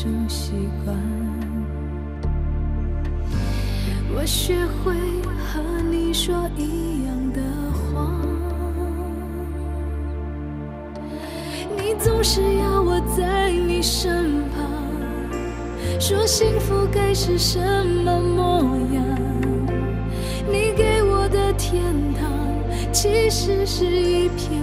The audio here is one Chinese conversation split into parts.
种习惯，我学会和你说一样的话，你总是要我在你身旁，说幸福该是什么模样，你给我的天堂其实是一片。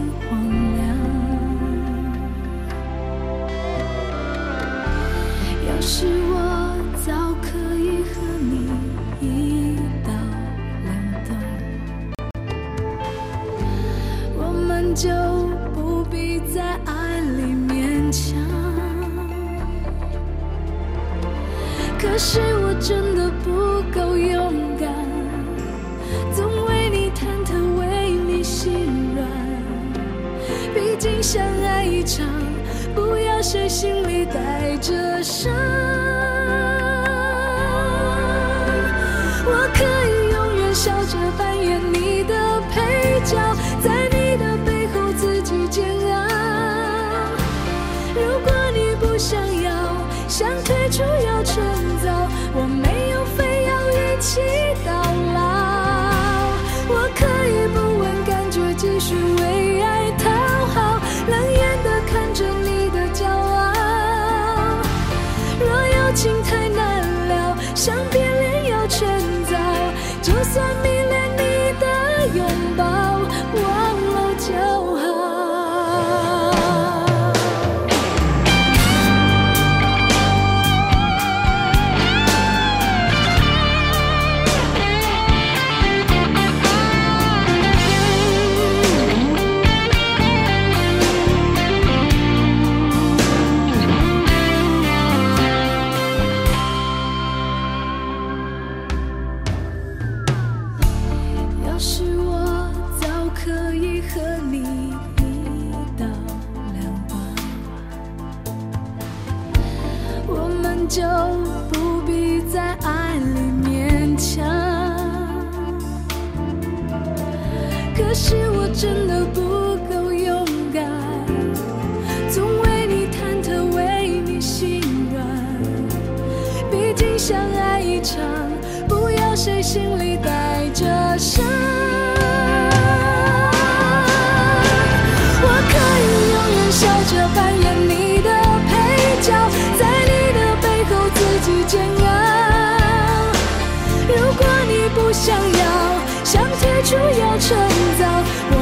可是我真的不够勇敢，总为你忐忑，为你心软。毕竟相爱一场，不要谁心里带着伤。我可以永远笑着扮演你的配角，在你的背后自己煎熬。如果你不想要，想退出要趁情太难了，想别恋要趁早，就算迷恋你的拥抱，忘了就好。要是我早可以和你一刀两断，我们就不必在爱里勉强。可是我真的不够勇敢，总为你忐忑，为你心软。毕竟相爱一场，不要谁心里带着伤。扮演你的配角，在你的背后自己煎熬。如果你不想要，想退出要趁早，我